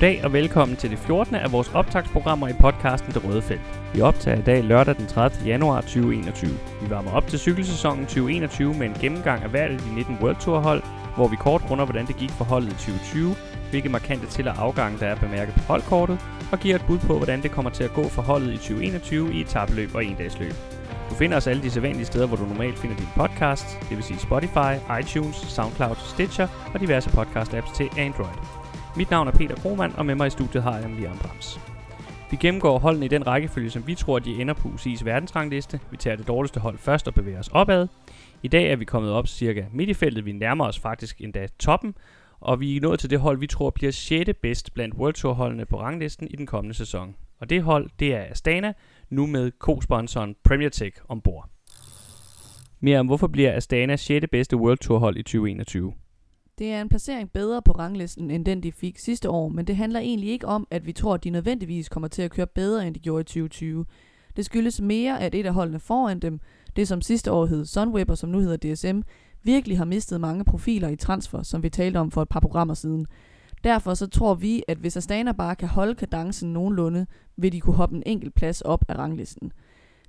Goddag og velkommen til det 14. af vores optagsprogrammer i podcasten Det Røde Felt. Vi optager i dag lørdag den 30. januar 2021. Vi varmer op til cykelsæsonen 2021 med en gennemgang af hvert af de 19 World Tour hold, hvor vi kort runder, hvordan det gik for holdet i 2020, hvilke markante til- og afgange der er bemærket på holdkortet, og giver et bud på, hvordan det kommer til at gå for holdet i 2021 i etabeløb og endagsløb. Du finder os alle de sædvanlige steder, hvor du normalt finder din podcast, det vil sige Spotify, iTunes, Soundcloud, Stitcher og diverse podcast-apps til Android. Mit navn er Peter Kromand, og med mig i studiet har jeg Liam Brams. Vi gennemgår holdene i den rækkefølge, som vi tror, de ender på UCI's verdensrangliste. Vi tager det dårligste hold først og bevæger os opad. I dag er vi kommet op cirka midt i feltet. Vi nærmer os faktisk endda toppen. Og vi er nået til det hold, vi tror bliver 6. bedst blandt World Tour holdene på ranglisten i den kommende sæson. Og det hold, det er Astana, nu med co-sponsoren Premier Tech ombord. Mere om hvorfor bliver Astana 6. bedste World Tour hold i 2021. Det er en placering bedre på ranglisten end den, de fik sidste år, men det handler egentlig ikke om, at vi tror, at de nødvendigvis kommer til at køre bedre, end de gjorde i 2020. Det skyldes mere, at et af holdene foran dem, det som sidste år hed Sunweb og som nu hedder DSM, virkelig har mistet mange profiler i transfer, som vi talte om for et par programmer siden. Derfor så tror vi, at hvis Astana bare kan holde kadencen nogenlunde, vil de kunne hoppe en enkelt plads op af ranglisten.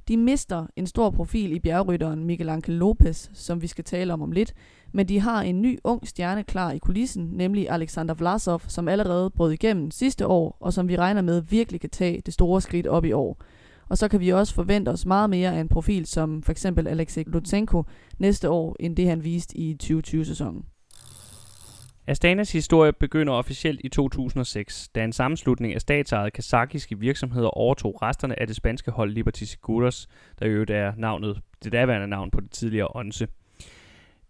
De mister en stor profil i bjergrytteren Miguel Angel Lopez, som vi skal tale om om lidt, men de har en ny ung stjerne klar i kulissen, nemlig Alexander Vlasov, som allerede brød igennem sidste år, og som vi regner med virkelig kan tage det store skridt op i år. Og så kan vi også forvente os meget mere af en profil som for eksempel Alexei Lutsenko næste år, end det han viste i 2020-sæsonen. Astanas historie begynder officielt i 2006, da en sammenslutning af statsejede kazakiske virksomheder overtog resterne af det spanske hold Liberty Seguros, der i øvrigt er navnet, det daværende navn på det tidligere Onse.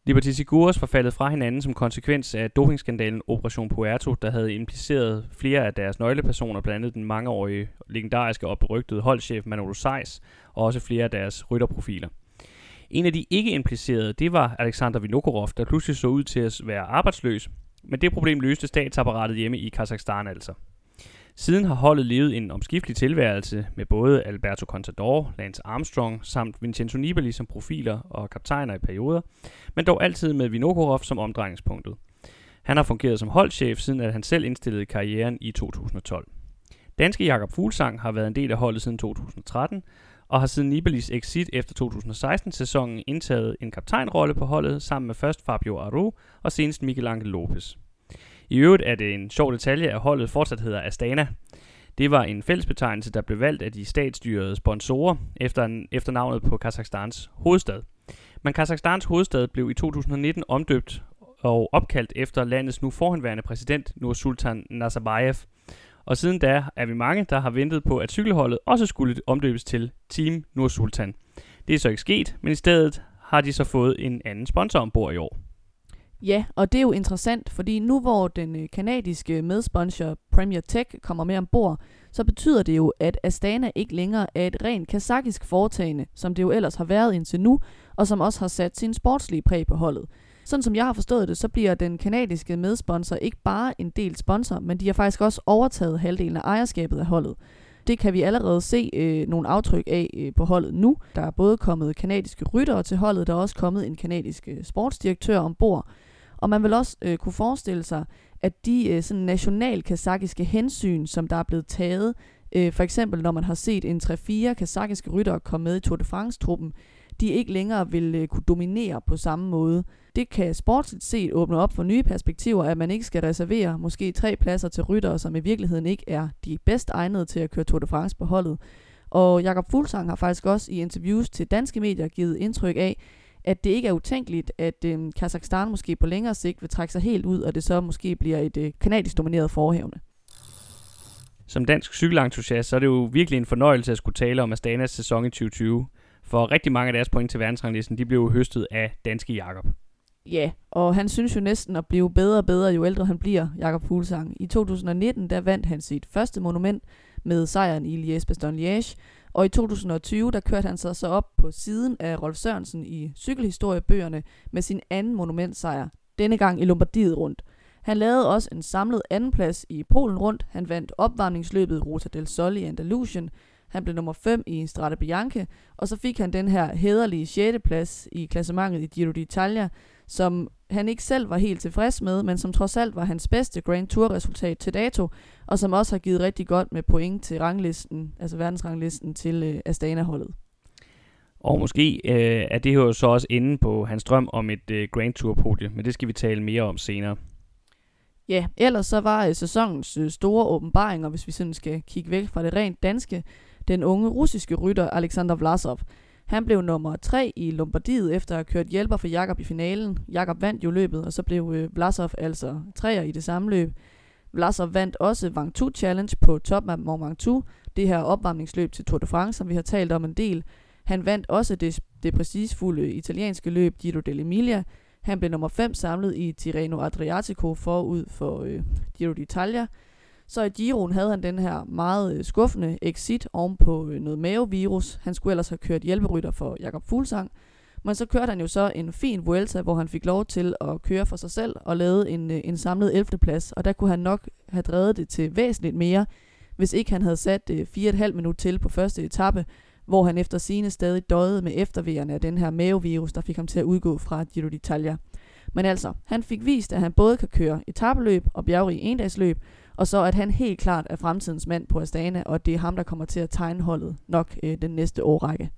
Liberty Seguros var faldet fra hinanden som konsekvens af dopingskandalen Operation Puerto, der havde impliceret flere af deres nøglepersoner, blandt andet den mangeårige, legendariske og berygtede holdchef Manolo Sejs, og også flere af deres rytterprofiler. En af de ikke implicerede, det var Alexander Vinokurov, der pludselig så ud til at være arbejdsløs, men det problem løste statsapparatet hjemme i Kazakhstan altså. Siden har holdet levet en omskiftelig tilværelse med både Alberto Contador, Lance Armstrong samt Vincenzo Nibali som profiler og kaptajner i perioder, men dog altid med Vinokurov som omdrejningspunktet. Han har fungeret som holdchef siden at han selv indstillede karrieren i 2012. Danske Jakob Fuglsang har været en del af holdet siden 2013, og har siden Nibalis exit efter 2016-sæsonen indtaget en kaptajnrolle på holdet sammen med først Fabio Aru og senest Miguel Angel Lopez. I øvrigt er det en sjov detalje, at holdet fortsat hedder Astana. Det var en fællesbetegnelse, der blev valgt af de statsstyrede sponsorer efter, en, efter navnet på Kazakhstans hovedstad. Men Kazakhstans hovedstad blev i 2019 omdøbt og opkaldt efter landets nu forhenværende præsident Nursultan Nazarbayev. Og siden da er vi mange, der har ventet på, at cykelholdet også skulle omdøbes til Team Nordsultan. Det er så ikke sket, men i stedet har de så fået en anden sponsor ombord i år. Ja, og det er jo interessant, fordi nu hvor den øh, kanadiske medsponsor Premier Tech kommer med ombord, så betyder det jo, at Astana ikke længere er et rent kazakisk foretagende, som det jo ellers har været indtil nu, og som også har sat sin sportslige præg på holdet. Sådan som jeg har forstået det, så bliver den kanadiske medsponsor ikke bare en del sponsor, men de har faktisk også overtaget halvdelen af ejerskabet af holdet. Det kan vi allerede se øh, nogle aftryk af øh, på holdet nu. Der er både kommet kanadiske ryttere til holdet, der er også kommet en kanadisk øh, sportsdirektør ombord. Og man vil også øh, kunne forestille sig, at de øh, sådan national kazakiske hensyn, som der er blevet taget, øh, for eksempel når man har set en 3-4 kazakiske ryttere komme med i Tour de France-truppen, de ikke længere vil øh, kunne dominere på samme måde. Det kan sportsligt set åbne op for nye perspektiver, at man ikke skal reservere måske tre pladser til ryttere, som i virkeligheden ikke er de bedst egnede til at køre Tour de France på holdet. Og Jakob Fuglsang har faktisk også i interviews til danske medier givet indtryk af, at det ikke er utænkeligt, at øh, Kazakhstan måske på længere sigt vil trække sig helt ud, og det så måske bliver et øh, kanadisk domineret forhævne. Som dansk cykelentusiast, så er det jo virkelig en fornøjelse at skulle tale om Astanas sæson i 2020. For rigtig mange af deres point til verdensranglisten, de blev jo høstet af danske Jakob. Ja, og han synes jo næsten at blive bedre og bedre, jo ældre han bliver, Jakob Fuglsang. I 2019, der vandt han sit første monument med sejren i Liège-Bastogne-Liège, og i 2020, der kørte han sig så op på siden af Rolf Sørensen i cykelhistoriebøgerne med sin anden monumentsejr, denne gang i Lombardiet rundt. Han lavede også en samlet andenplads i Polen rundt. Han vandt opvarmningsløbet Rota del Sol i Andalusien. Han blev nummer 5 i Strade Bianche, og så fik han den her hederlige 6. plads i klassementet i Giro d'Italia, som han ikke selv var helt tilfreds med, men som trods alt var hans bedste Grand Tour resultat til dato, og som også har givet rigtig godt med point til ranglisten, altså verdensranglisten til øh, Astana-holdet. Og måske øh, er det jo så også inde på hans drøm om et øh, Grand Tour-podie, men det skal vi tale mere om senere. Ja, ellers så var øh, sæsonens øh, store åbenbaringer, hvis vi sådan skal kigge væk fra det rent danske, den unge russiske rytter Alexander Vlasov. Han blev nummer 3 i Lombardiet efter at have kørt hjælper for Jakob i finalen. Jakob vandt jo løbet, og så blev øh, Vlasov altså 3'er i det samme løb. Vlasov vandt også Ventoux Challenge på Topmap Mont Ventoux, det her opvarmningsløb til Tour de France, som vi har talt om en del. Han vandt også det, det præcisfulde italienske løb Giro dell'Emilia. Han blev nummer 5 samlet i Tirreno Adriatico forud for øh, Giro d'Italia. Så i Giroen havde han den her meget øh, skuffende exit oven på øh, noget mavevirus. Han skulle ellers have kørt hjælperytter for Jakob Fuglsang. Men så kørte han jo så en fin Vuelta, hvor han fik lov til at køre for sig selv og lavede en, øh, en samlet 11. plads. Og der kunne han nok have drevet det til væsentligt mere, hvis ikke han havde sat 4,5 minut til på første etape, hvor han efter sine stadig døde med eftervejerne af den her mavevirus, der fik ham til at udgå fra Giro d'Italia. Men altså, han fik vist, at han både kan køre etabeløb og bjergrige endagsløb, og så at han helt klart er fremtidens mand på Astana, og det er ham, der kommer til at tegne holdet nok øh, den næste årrække.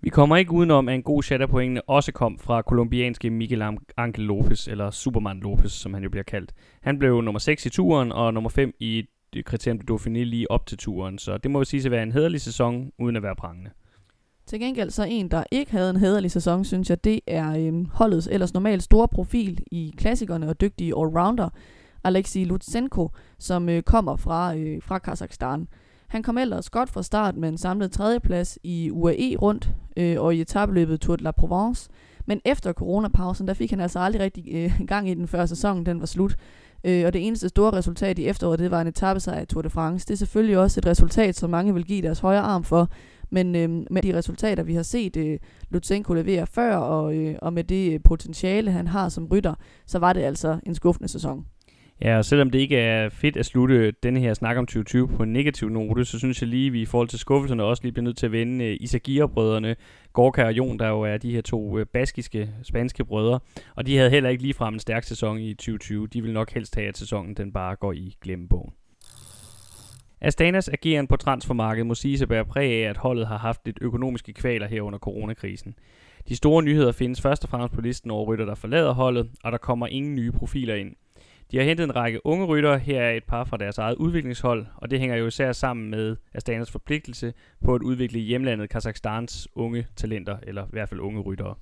Vi kommer ikke udenom, at en god chat af pointene også kom fra kolumbianske Miguel Angel Lopez, eller Superman Lopez, som han jo bliver kaldt. Han blev nummer 6 i turen, og nummer 5 i kriterium du Dauphiné lige op til turen, så det må vi sige at være en hederlig sæson, uden at være prangende. Til gengæld så en, der ikke havde en hederlig sæson, synes jeg, det er øhm, holdets ellers normalt store profil i klassikerne og dygtige allrounder, Alexei Lutsenko, som øh, kommer fra, øh, fra Kazakhstan. Han kom ellers godt fra start med en samlet tredjeplads i UAE rundt øh, og i etabløbet Tour de la Provence. Men efter coronapausen, der fik han altså aldrig rigtig øh, gang i den før sæsonen, den var slut. Øh, og det eneste store resultat i efteråret, det var en etappesejr i Tour de France. Det er selvfølgelig også et resultat, som mange vil give deres højre arm for. Men øh, med de resultater, vi har set øh, Lutsenko levere før, og, øh, og med det potentiale, han har som rytter, så var det altså en skuffende sæson. Ja, og selvom det ikke er fedt at slutte denne her snak om 2020 på en negativ note, så synes jeg lige, at vi i forhold til skuffelserne også lige bliver nødt til at vende øh, uh, Isagira-brødrene, Gorka og Jon, der jo er de her to øh, baskiske, spanske brødre. Og de havde heller ikke ligefrem en stærk sæson i 2020. De vil nok helst have, at sæsonen den bare går i glemmebogen. Astanas ageren på transfermarkedet må sige at bære præg af, at holdet har haft lidt økonomiske kvaler her under coronakrisen. De store nyheder findes først og fremmest på listen over rytter, der forlader holdet, og der kommer ingen nye profiler ind. De har hentet en række unge ryttere, her er et par fra deres eget udviklingshold, og det hænger jo især sammen med Astanas forpligtelse på at udvikle hjemlandet Kazakhstans unge talenter, eller i hvert fald unge ryttere.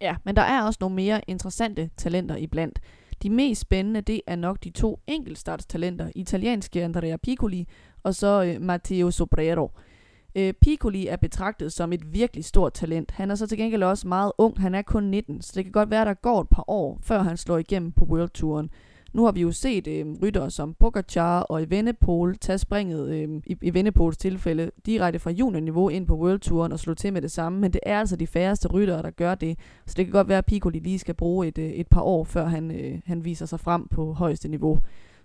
Ja, men der er også nogle mere interessante talenter iblandt. De mest spændende, det er nok de to enkeltstartstalenter, italienske Andrea Piccoli og så øh, Matteo Sobrero. Øh, Piccoli er betragtet som et virkelig stort talent. Han er så til gengæld også meget ung, han er kun 19, så det kan godt være, der går et par år, før han slår igennem på World Touren. Nu har vi jo set øh, ryttere som Pogacar og Evenepoel tage springet øh, i, i Evenepoels tilfælde direkte fra juniorniveau ind på World Touren og slå til med det samme, men det er altså de færreste ryttere, der gør det. Så det kan godt være, at Piccoli lige skal bruge et, øh, et par år, før han, øh, han viser sig frem på højeste niveau.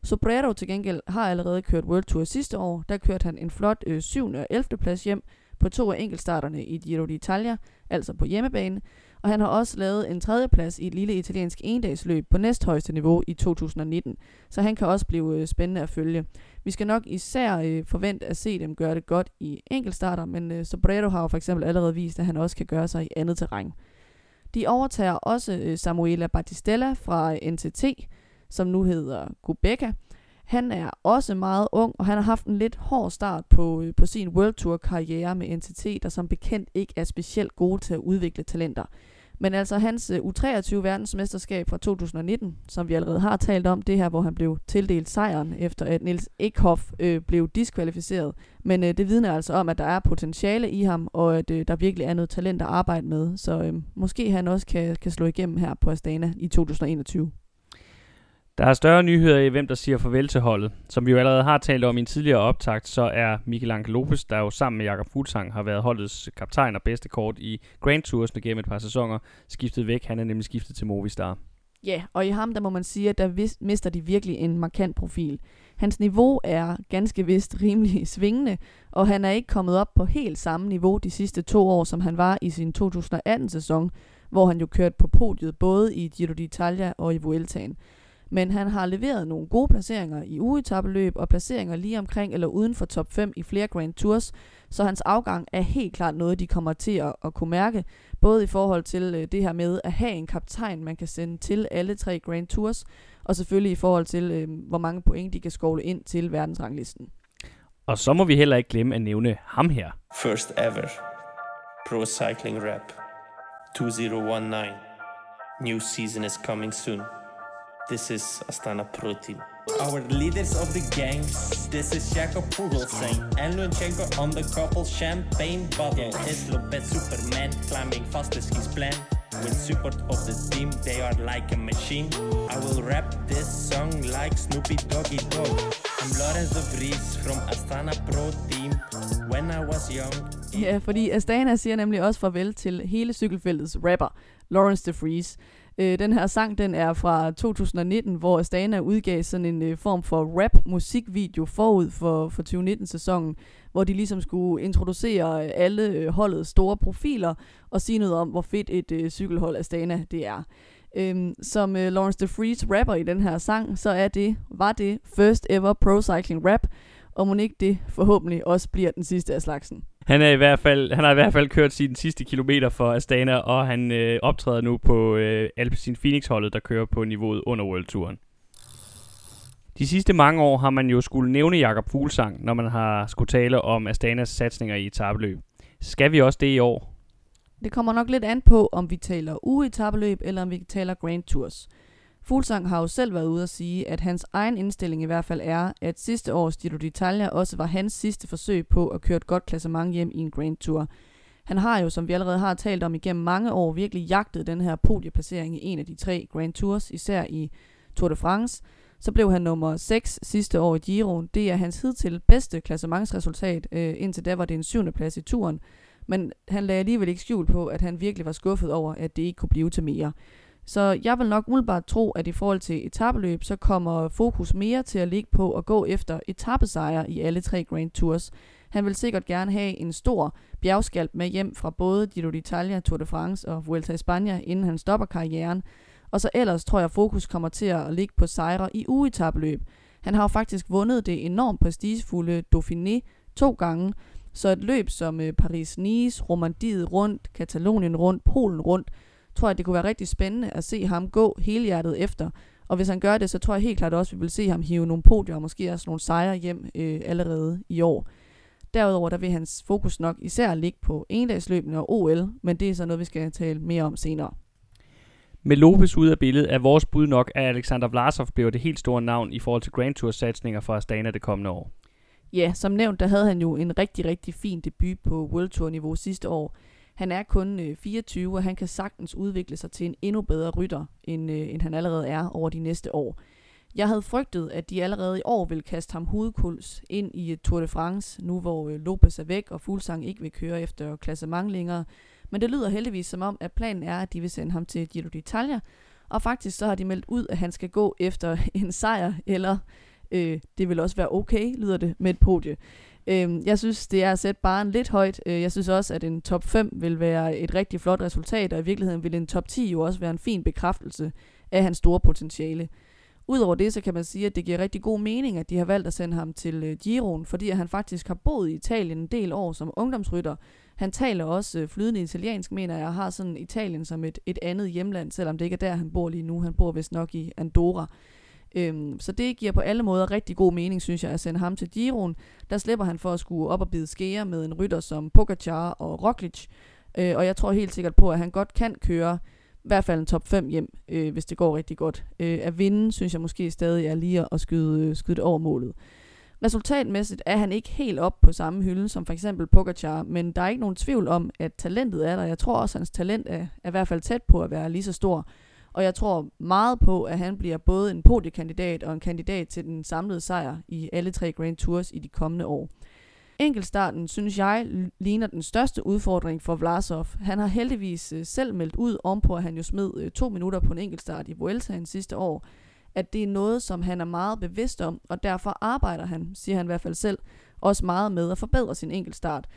Sobrero til gengæld har allerede kørt World Tour sidste år. Der kørte han en flot øh, 7. og 11. plads hjem på to af enkeltstarterne i Giro d'Italia, altså på hjemmebane og han har også lavet en tredjeplads i et lille italiensk endagsløb på næsthøjeste niveau i 2019, så han kan også blive øh, spændende at følge. Vi skal nok især øh, forvente at se dem gøre det godt i enkeltstarter, men øh, Sobrero har jo for eksempel allerede vist, at han også kan gøre sig i andet terræn. De overtager også øh, Samuela Battistella fra NTT, som nu hedder Gubeka, han er også meget ung, og han har haft en lidt hård start på, øh, på sin World Tour karriere med NTT, der som bekendt ikke er specielt gode til at udvikle talenter. Men altså hans øh, U23 verdensmesterskab fra 2019, som vi allerede har talt om, det her, hvor han blev tildelt sejren, efter at Nils Ekhoff øh, blev diskvalificeret. Men øh, det vidner altså om, at der er potentiale i ham, og at øh, der virkelig er noget talent at arbejde med. Så øh, måske han også kan, kan slå igennem her på Astana i 2021. Der er større nyheder i, hvem der siger farvel til holdet. Som vi jo allerede har talt om i en tidligere optakt, så er Miguel Angel Lopez, der jo sammen med Jakob Fuglsang har været holdets kaptajn og bedste kort i Grand Toursene gennem et par sæsoner, skiftet væk. Han er nemlig skiftet til Movistar. Ja, og i ham der må man sige, at der mister de virkelig en markant profil. Hans niveau er ganske vist rimelig svingende, og han er ikke kommet op på helt samme niveau de sidste to år, som han var i sin 2018-sæson, hvor han jo kørte på podiet både i Giro d'Italia og i Vueltaen. Men han har leveret nogle gode placeringer i ugetabeløb og placeringer lige omkring eller uden for top 5 i flere Grand Tours, så hans afgang er helt klart noget, de kommer til at, at kunne mærke, både i forhold til øh, det her med at have en kaptajn, man kan sende til alle tre Grand Tours, og selvfølgelig i forhold til, øh, hvor mange point de kan skovle ind til verdensranglisten. Og så må vi heller ikke glemme at nævne ham her. First ever Pro Cycling Rap 2019 New season is coming soon This is Astana Pro Team Our leaders of the gangs This is Jakob Fuglsang And Lunchenko on the couple champagne bottle Is Lopez Superman climbing fast as his plan With support of the team, they are like a machine. I will rap this song like Snoopy Doggy Dog. I'm Lawrence de Vries from Astana Pro Team. When I was young. Ja, fordi Astana siger nemlig også farvel til hele cykelfeltets rapper, Lawrence de Vries. Øh, den her sang, den er fra 2019, hvor Astana udgav sådan en øh, form for rap-musikvideo forud for, for 2019-sæsonen, hvor de ligesom skulle introducere øh, alle øh, holdets store profiler og sige noget om, hvor fedt et øh, cykelhold Astana det er. Øhm, som øh, Lawrence de Vries rapper i den her sang, så er det, var det first ever pro cycling rap, og må ikke det forhåbentlig også bliver den sidste af slagsen. Han, er i hvert fald, han har i hvert fald kørt sine sidste kilometer for Astana, og han øh, optræder nu på øh, Alpecin Phoenix-holdet, der kører på niveauet under World Touren. De sidste mange år har man jo skulle nævne Jakob Fuglsang, når man har skulle tale om Astanas satsninger i etabeløb. Skal vi også det i år? Det kommer nok lidt an på, om vi taler ugetabeløb, eller om vi taler Grand Tours. Fuglsang har jo selv været ude at sige, at hans egen indstilling i hvert fald er, at sidste års Giro d'Italia også var hans sidste forsøg på at køre et godt klassement hjem i en Grand Tour. Han har jo, som vi allerede har talt om igennem mange år, virkelig jagtet den her podieplacering i en af de tre Grand Tours, især i Tour de France. Så blev han nummer 6 sidste år i Giro. Det er hans hidtil bedste klassementsresultat. Øh, indtil da var det en syvende plads i turen. Men han lagde alligevel ikke skjul på, at han virkelig var skuffet over, at det ikke kunne blive til mere. Så jeg vil nok umiddelbart tro, at i forhold til etabeløb, så kommer fokus mere til at ligge på at gå efter etappesejre i alle tre Grand Tours. Han vil sikkert gerne have en stor bjergskalp med hjem fra både Giro d'Italia, Tour de France og Vuelta a España, inden han stopper karrieren. Og så ellers tror jeg, fokus kommer til at ligge på sejre i ugetabeløb. Han har jo faktisk vundet det enormt prestigefulde Dauphiné to gange, så et løb som øh, Paris-Nice, Romandiet rundt, Katalonien rundt, Polen rundt, tror jeg, det kunne være rigtig spændende at se ham gå helhjertet efter. Og hvis han gør det, så tror jeg helt klart også, at vi vil se ham hive nogle podier og måske også nogle sejre hjem øh, allerede i år. Derudover der vil hans fokus nok især ligge på endagsløbene og OL, men det er så noget, vi skal tale mere om senere. Med Lopez ude af billedet er vores bud nok, at Alexander Vlasov bliver det helt store navn i forhold til Grand Tour satsninger for Astana det kommende år. Ja, som nævnt, der havde han jo en rigtig, rigtig fin debut på World Tour niveau sidste år. Han er kun øh, 24, og han kan sagtens udvikle sig til en endnu bedre rytter, end, øh, end han allerede er over de næste år. Jeg havde frygtet, at de allerede i år vil kaste ham hovedkuls ind i øh, Tour de France, nu hvor øh, Lopez er væk, og Fuglsang ikke vil køre efter klassement længere. Men det lyder heldigvis som om, at planen er, at de vil sende ham til Giro d'Italia, og faktisk så har de meldt ud, at han skal gå efter en sejr, eller øh, det vil også være okay, lyder det, med et podie. Øh, jeg synes, det er at sætte baren lidt højt. Øh, jeg synes også, at en top 5 vil være et rigtig flot resultat, og i virkeligheden vil en top 10 jo også være en fin bekræftelse af hans store potentiale. Udover det, så kan man sige, at det giver rigtig god mening, at de har valgt at sende ham til øh, Giroen, fordi han faktisk har boet i Italien en del år som ungdomsrytter. Han taler også øh, flydende italiensk, mener jeg, og har sådan Italien som et, et andet hjemland, selvom det ikke er der, han bor lige nu. Han bor vist nok i Andorra. Øhm, så det giver på alle måder rigtig god mening, synes jeg, at sende ham til Giroen. Der slipper han for at skulle op og bide skære med en rytter som Pogacar og Roglic. Øh, og jeg tror helt sikkert på, at han godt kan køre i hvert fald en top 5 hjem, øh, hvis det går rigtig godt. Øh, at vinde, synes jeg måske stadig er lige at skyde, øh, skyde det over målet. Resultatmæssigt er han ikke helt op på samme hylde som for eksempel Pogacar, men der er ikke nogen tvivl om, at talentet er der. Jeg tror også, at hans talent er, er i hvert fald tæt på at være lige så stor. Og jeg tror meget på, at han bliver både en podiekandidat og en kandidat til den samlede sejr i alle tre Grand Tours i de kommende år. Enkeltstarten, synes jeg, ligner den største udfordring for Vlasov. Han har heldigvis øh, selv meldt ud om på, at han jo smed øh, to minutter på en enkeltstart i Vueltaen sidste år, at det er noget, som han er meget bevidst om, og derfor arbejder han, siger han i hvert fald selv, også meget med at forbedre sin enkeltstart.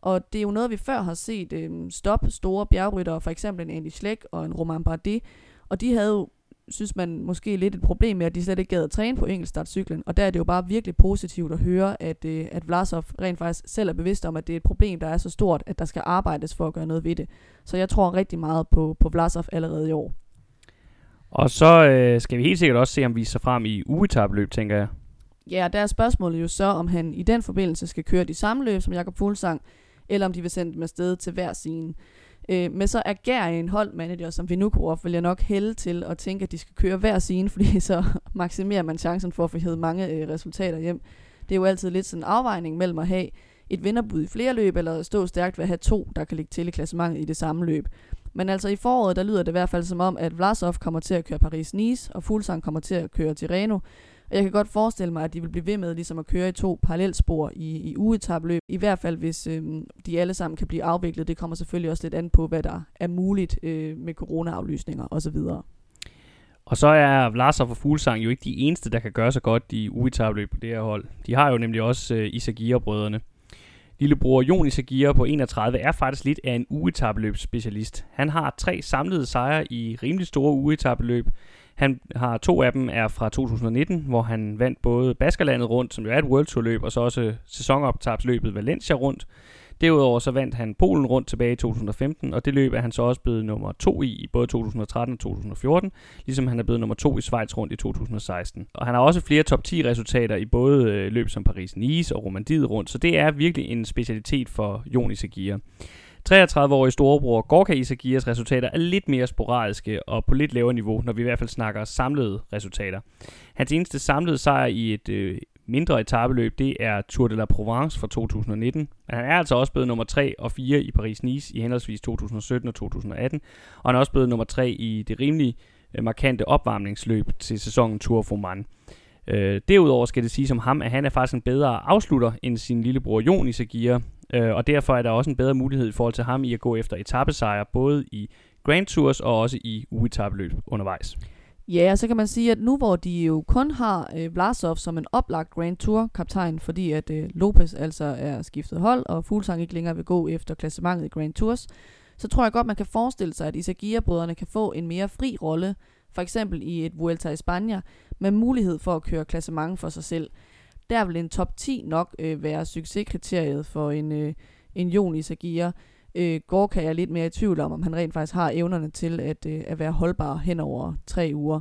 Og det er jo noget, vi før har set øh, stoppe store bjergryttere, for eksempel en Andy Schleck og en Romain Bardet. Og de havde jo, synes man, måske lidt et problem med, at de slet ikke gad at træne på enkeltstartcyklen. Og der er det jo bare virkelig positivt at høre, at, øh, at Vlasov rent faktisk selv er bevidst om, at det er et problem, der er så stort, at der skal arbejdes for at gøre noget ved det. Så jeg tror rigtig meget på, på Vlasov allerede i år. Og så øh, skal vi helt sikkert også se, om vi sig frem i ugetabløb, tænker jeg. Ja, der er spørgsmålet jo så, om han i den forbindelse skal køre de samme løb som Jakob Fuglsang, eller om de vil sende dem afsted til hver sin. Øh, med så agerer en holdmanager som Vinokurov, vil jeg nok hælde til at tænke, at de skal køre hver sin, fordi så maksimerer man chancen for at få hævet mange øh, resultater hjem. Det er jo altid lidt sådan en afvejning mellem at have et vinderbud i flere løb, eller stå stærkt ved at have to, der kan ligge til i klassementet i det samme løb. Men altså i foråret, der lyder det i hvert fald som om, at Vlasov kommer til at køre Paris-Nice, og Fuglsang kommer til at køre Tirreno. Og jeg kan godt forestille mig, at de vil blive ved med ligesom at køre i to parallelspor i, i ugetabløb. I hvert fald, hvis øh, de alle sammen kan blive afviklet. Det kommer selvfølgelig også lidt an på, hvad der er muligt øh, med corona-aflysninger osv. Og så er Lars og Fuglsang jo ikke de eneste, der kan gøre sig godt i ugetabløb på det her hold. De har jo nemlig også øh, Isagia-brødrene. Lillebror Jon Isagia på 31 er faktisk lidt af en ugetabløbsspecialist. Han har tre samlede sejre i rimelig store ugetabeløb. Han har to af dem er fra 2019, hvor han vandt både Baskerlandet rundt, som jo er et World Tour løb, og så også sæsonoptabsløbet Valencia rundt. Derudover så vandt han Polen rundt tilbage i 2015, og det løb er han så også blevet nummer to i i både 2013 og 2014, ligesom han er blevet nummer to i Schweiz rundt i 2016. Og han har også flere top 10 resultater i både øh, løb som Paris-Nice og Romandiet rundt, så det er virkelig en specialitet for Jonis Isagia. 33-årige storebror Gorka Isagias resultater er lidt mere sporadiske og på lidt lavere niveau, når vi i hvert fald snakker samlede resultater. Hans eneste samlede sejr i et øh, mindre etabeløb, det er Tour de la Provence fra 2019. Men han er altså også blevet nummer 3 og 4 i Paris-Nice i henholdsvis 2017 og 2018. Og han er også blevet nummer 3 i det rimelige øh, markante opvarmningsløb til sæsonen Tour of Oman. Øh, derudover skal det sige som ham, at han er faktisk en bedre afslutter end sin lillebror Jon Isagia, øh, og derfor er der også en bedre mulighed i forhold til ham i at gå efter etappesejre, både i Grand Tours og også i ugetabeløb undervejs. Ja, og så kan man sige, at nu hvor de jo kun har øh, Vlasov som en oplagt Grand Tour-kaptajn, fordi at øh, Lopez altså er skiftet hold, og Fuglsang ikke længere vil gå efter klassementet i Grand Tours, så tror jeg godt, man kan forestille sig, at Isagia-brødrene kan få en mere fri rolle, for eksempel i et Vuelta i Spanien, med mulighed for at køre klassement for sig selv. Der vil en top 10 nok øh, være succeskriteriet for en, øh, en Jon Isagia. Øh, Gorka er jeg lidt mere i tvivl om, om han rent faktisk har evnerne til at, øh, at være holdbar hen over tre uger.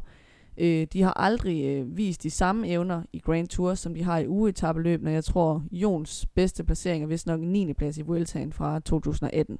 Øh, de har aldrig øh, vist de samme evner i Grand Tour, som de har i ugetabeløbene. Jeg tror, Jons bedste placering er vist nok 9. plads i Vueltaen fra 2018.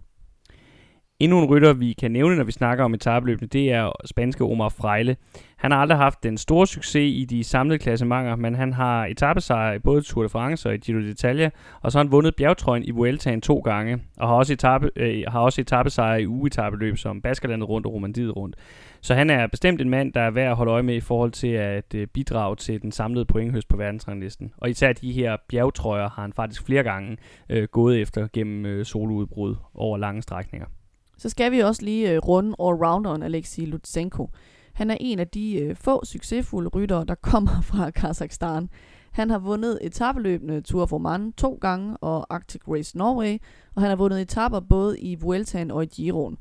Endnu en rytter, vi kan nævne, når vi snakker om etabeløbene, det er spanske Omar Frejle. Han har aldrig haft den store succes i de samlede klassementer, men han har etappesejr i både Tour de France og i Giro d'Italia, og så har han vundet bjergtrøjen i Vueltaen to gange, og har også, etape, øh, har også etappesejr i ugetabeløb som Baskerlandet rundt og Romandiet rundt. Så han er bestemt en mand, der er værd at holde øje med i forhold til at øh, bidrage til den samlede pointhøst på verdensranglisten. Og især de her bjergtrøjer har han faktisk flere gange øh, gået efter gennem øh, soloudbrud over lange strækninger. Så skal vi også lige øh, runde allrounderen Alexei Lutsenko. Han er en af de øh, få succesfulde ryttere, der kommer fra Kazakhstan. Han har vundet etabeløbende Tour of Oman to gange og Arctic Race Norway, og han har vundet etapper både i Vueltaen og i Giroen.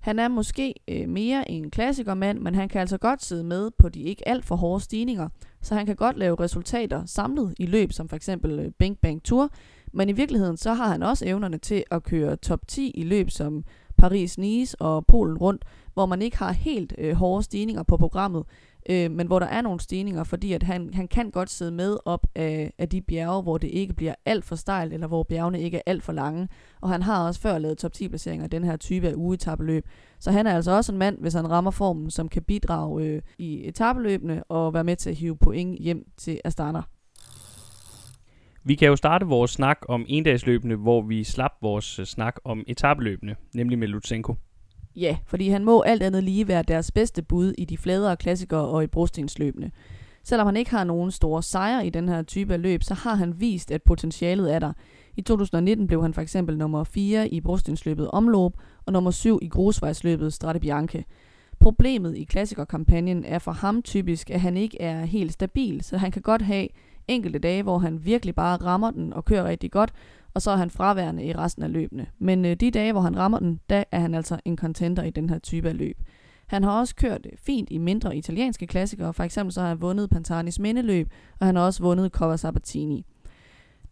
Han er måske øh, mere en klassikermand, men han kan altså godt sidde med på de ikke alt for hårde stigninger, så han kan godt lave resultater samlet i løb, som for eksempel øh, Bang Tour, men i virkeligheden så har han også evnerne til at køre top 10 i løb som Paris-Nice og Polen rundt, hvor man ikke har helt øh, hårde stigninger på programmet, øh, men hvor der er nogle stigninger, fordi at han, han kan godt sidde med op af, af de bjerge, hvor det ikke bliver alt for stejlt, eller hvor bjergene ikke er alt for lange. Og han har også før lavet top 10 placeringer i den her type af ugetabeløb. Så han er altså også en mand, hvis han rammer formen, som kan bidrage øh, i etabeløbene og være med til at hive point hjem til Astana. Vi kan jo starte vores snak om endagsløbende, hvor vi slap vores øh, snak om etabløbende, nemlig med Lutsenko. Ja, fordi han må alt andet lige være deres bedste bud i de fladere klassikere og i brostensløbende. Selvom han ikke har nogen store sejre i den her type af løb, så har han vist, at potentialet er der. I 2019 blev han for eksempel nummer 4 i brostensløbet Omlop og nummer 7 i grusvejsløbet Strade Bianche. Problemet i klassikerkampagnen er for ham typisk, at han ikke er helt stabil, så han kan godt have enkelte dage, hvor han virkelig bare rammer den og kører rigtig godt, og så er han fraværende i resten af løbene. Men øh, de dage, hvor han rammer den, der er han altså en contender i den her type af løb. Han har også kørt fint i mindre italienske klassikere, for eksempel så har han vundet Pantanis mindeløb, og han har også vundet Cova Sabatini.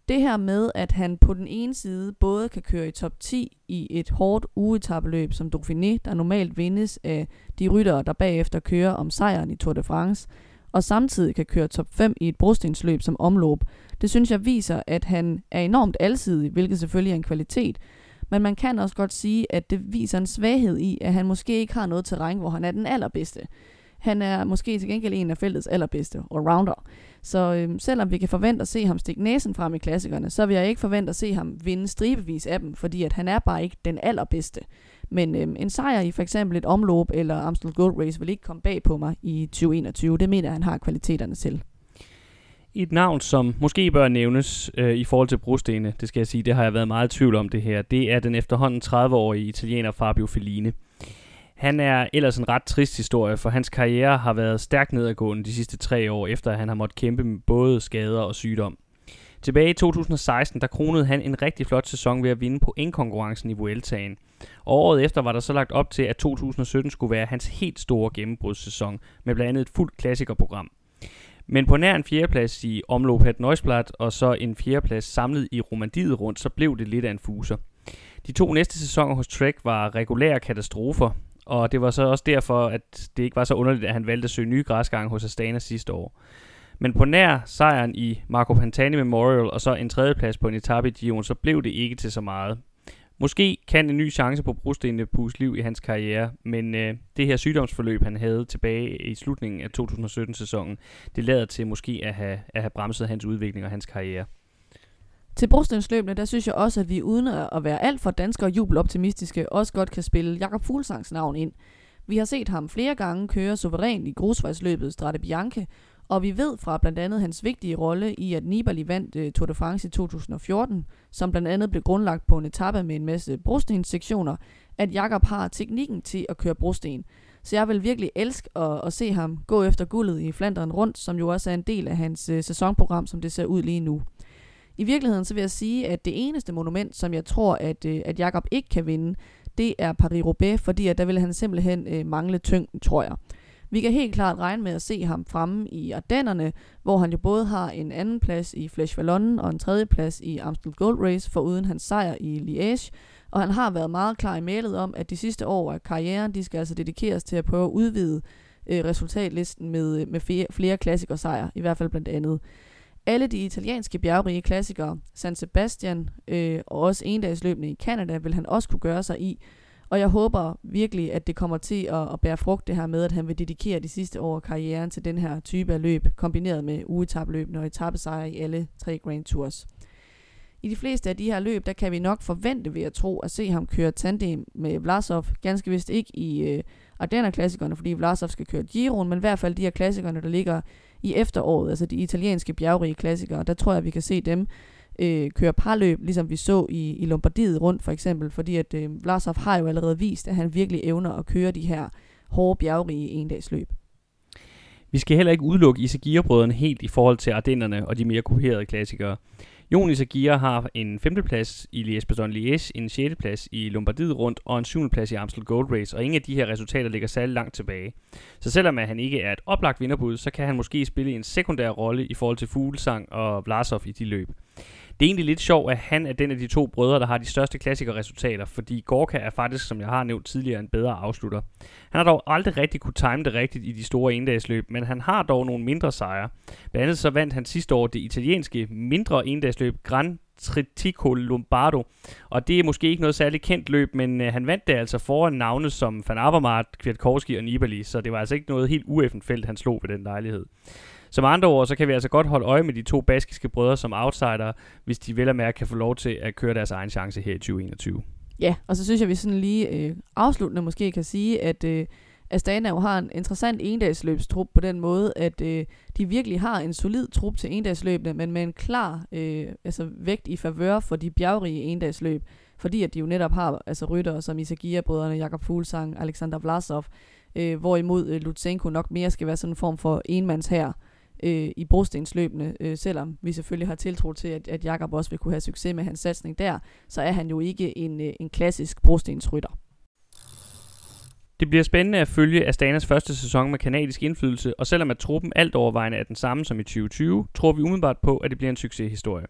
Det her med, at han på den ene side både kan køre i top 10 i et hårdt ugetabeløb som Dauphiné, der normalt vindes af de ryttere, der bagefter kører om sejren i Tour de France, og samtidig kan køre top 5 i et brostensløb som omløb, det synes jeg viser, at han er enormt alsidig, hvilket selvfølgelig er en kvalitet, men man kan også godt sige, at det viser en svaghed i, at han måske ikke har noget terræn, hvor han er den allerbedste. Han er måske til gengæld en af feltets allerbedste allrounder. Så øhm, selvom vi kan forvente at se ham stikke næsen frem i klassikerne, så vil jeg ikke forvente at se ham vinde stribevis af dem, fordi at han er bare ikke den allerbedste. Men øhm, en sejr i for eksempel et omløb eller Amstel Gold Race vil ikke komme bag på mig i 2021. Det mener jeg, han har kvaliteterne til. Et navn, som måske bør nævnes øh, i forhold til brostene, det skal jeg sige, det har jeg været meget i tvivl om det her, det er den efterhånden 30-årige italiener Fabio Fellini. Han er ellers en ret trist historie, for hans karriere har været stærkt nedadgående de sidste tre år, efter at han har måttet kæmpe med både skader og sygdom. Tilbage i 2016, der kronede han en rigtig flot sæson ved at vinde på konkurrencen i Vueltaen. Og året efter var der så lagt op til, at 2017 skulle være hans helt store gennembrudssæson, med blandt andet et fuldt klassikerprogram. Men på nær en fjerdeplads i omlopet Neusblatt og så en fjerdeplads samlet i Romandiet rundt, så blev det lidt af en fuser. De to næste sæsoner hos Trek var regulære katastrofer, og det var så også derfor, at det ikke var så underligt, at han valgte at søge nye græsgange hos Astana sidste år. Men på nær sejren i Marco Pantani Memorial og så en tredjeplads på en etape i Gion, så blev det ikke til så meget. Måske kan en ny chance på brostenene puste liv i hans karriere, men øh, det her sygdomsforløb, han havde tilbage i slutningen af 2017-sæsonen, det lader til måske at have, at have bremset hans udvikling og hans karriere. Til brostensløbene, der synes jeg også, at vi uden at være alt for danskere jubeloptimistiske, også godt kan spille Jakob Fuglsangs navn ind. Vi har set ham flere gange køre suverænt i grusvejsløbet Strade Bianche, og vi ved fra blandt andet hans vigtige rolle i, at Nibali vandt uh, Tour de France i 2014, som blandt andet blev grundlagt på en etape med en masse brostenssektioner, at Jakob har teknikken til at køre brosten. Så jeg vil virkelig elske at, at se ham gå efter guldet i Flanderen rundt, som jo også er en del af hans uh, sæsonprogram, som det ser ud lige nu. I virkeligheden så vil jeg sige, at det eneste monument, som jeg tror, at, øh, at Jakob ikke kan vinde, det er Paris-Roubaix, fordi at der vil han simpelthen øh, mangle tyngden, tror jeg. Vi kan helt klart regne med at se ham fremme i Ardennerne, hvor han jo både har en anden plads i Flesh Vallon og en tredje plads i Amstel Gold Race, for uden hans sejr i Liège. Og han har været meget klar i mailet om, at de sidste år af karrieren, de skal altså dedikeres til at prøve at udvide øh, resultatlisten med, øh, med flere, flere klassikersejre, i hvert fald blandt andet. Alle de italienske bjergrige klassikere, San Sebastian øh, og også endagsløbende i Canada, vil han også kunne gøre sig i, og jeg håber virkelig, at det kommer til at, at bære frugt det her med, at han vil dedikere de sidste år af karrieren til den her type af løb, kombineret med ugetabløb og etappesejre i alle tre Grand Tours. I de fleste af de her løb, der kan vi nok forvente ved at tro at se ham køre tandem med Vlasov. Ganske vist ikke i øh, Ardenner-klassikerne, fordi Vlasov skal køre Giroen, men i hvert fald de her klassikerne, der ligger i efteråret, altså de italienske bjergrige klassikere, der tror jeg, vi kan se dem øh, køre parløb, ligesom vi så i, i Lombardiet rundt for eksempel, fordi at øh, Vlasov har jo allerede vist, at han virkelig evner at køre de her hårde bjergrige endagsløb. Vi skal heller ikke udelukke Isagir-brødrene helt i forhold til Ardennerne og de mere kuperede klassikere. Jon Isagir har en femteplads i Liège-Bastogne-Liège, en sjetteplads i Lombardiet rundt og en syvendeplads i Amstel Gold Race, og ingen af de her resultater ligger særlig langt tilbage. Så selvom at han ikke er et oplagt vinderbud, så kan han måske spille en sekundær rolle i forhold til Fuglsang og Vlasov i de løb. Det er egentlig lidt sjovt, at han er den af de to brødre, der har de største klassikerresultater, fordi Gorka er faktisk, som jeg har nævnt tidligere, en bedre afslutter. Han har dog aldrig rigtig kunne time det rigtigt i de store endagsløb, men han har dog nogle mindre sejre. Blandt andet så vandt han sidste år det italienske mindre endagsløb Gran Tritico Lombardo. Og det er måske ikke noget særligt kendt løb, men øh, han vandt det altså foran navne som Van Avermaet, Kwiatkowski og Nibali, så det var altså ikke noget helt ueffent felt, han slog ved den lejlighed. Som andre ord, så kan vi altså godt holde øje med de to baskiske brødre som outsider, hvis de vel og mærke kan få lov til at køre deres egen chance her i 2021. Ja, og så synes jeg, vi sådan lige øh, afsluttende måske kan sige, at øh, Astana jo har en interessant endagsløbstrup på den måde, at øh, de virkelig har en solid trup til endagsløbene, men med en klar øh, altså vægt i favør for de bjergrige endagsløb, fordi at de jo netop har altså ryttere som Isagia-brødrene, Jakob Fuglsang, Alexander Vlasov, øh, hvorimod øh, Lutsenko nok mere skal være sådan en form for enmands her øh, i brostensløbene, øh, selvom vi selvfølgelig har tiltro til, at, at Jakob også vil kunne have succes med hans satsning der, så er han jo ikke en, øh, en klassisk brostensrytter. Det bliver spændende at følge Astanas første sæson med kanadisk indflydelse, og selvom at truppen alt overvejende er den samme som i 2020, tror vi umiddelbart på, at det bliver en succeshistorie.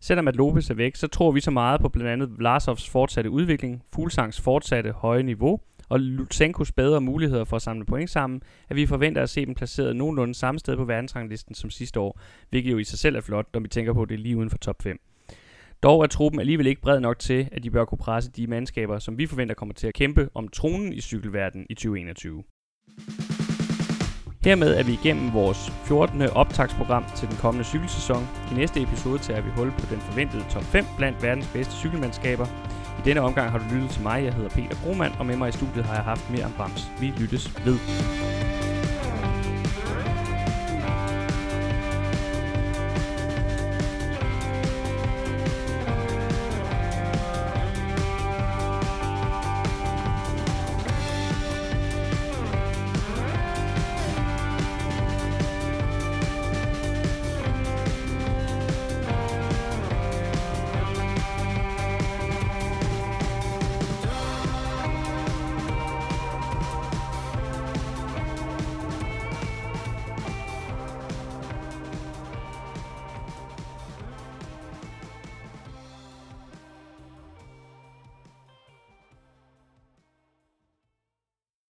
Selvom at Lopez er væk, så tror vi så meget på blandt andet Vlasovs fortsatte udvikling, Fuglsangs fortsatte høje niveau, og Lutsenkos bedre muligheder for at samle point sammen, at vi forventer at se dem placeret nogenlunde samme sted på verdensranglisten som sidste år, hvilket jo i sig selv er flot, når vi tænker på, det lige uden for top 5. Dog er truppen alligevel ikke bred nok til, at de bør kunne presse de mandskaber, som vi forventer kommer til at kæmpe om tronen i cykelverdenen i 2021. Hermed er vi igennem vores 14. optagsprogram til den kommende cykelsæson. I næste episode tager vi hul på den forventede top 5 blandt verdens bedste cykelmandskaber. I denne omgang har du lyttet til mig, jeg hedder Peter Grumand, og med mig i studiet har jeg haft mere om Brams. Vi lyttes ved.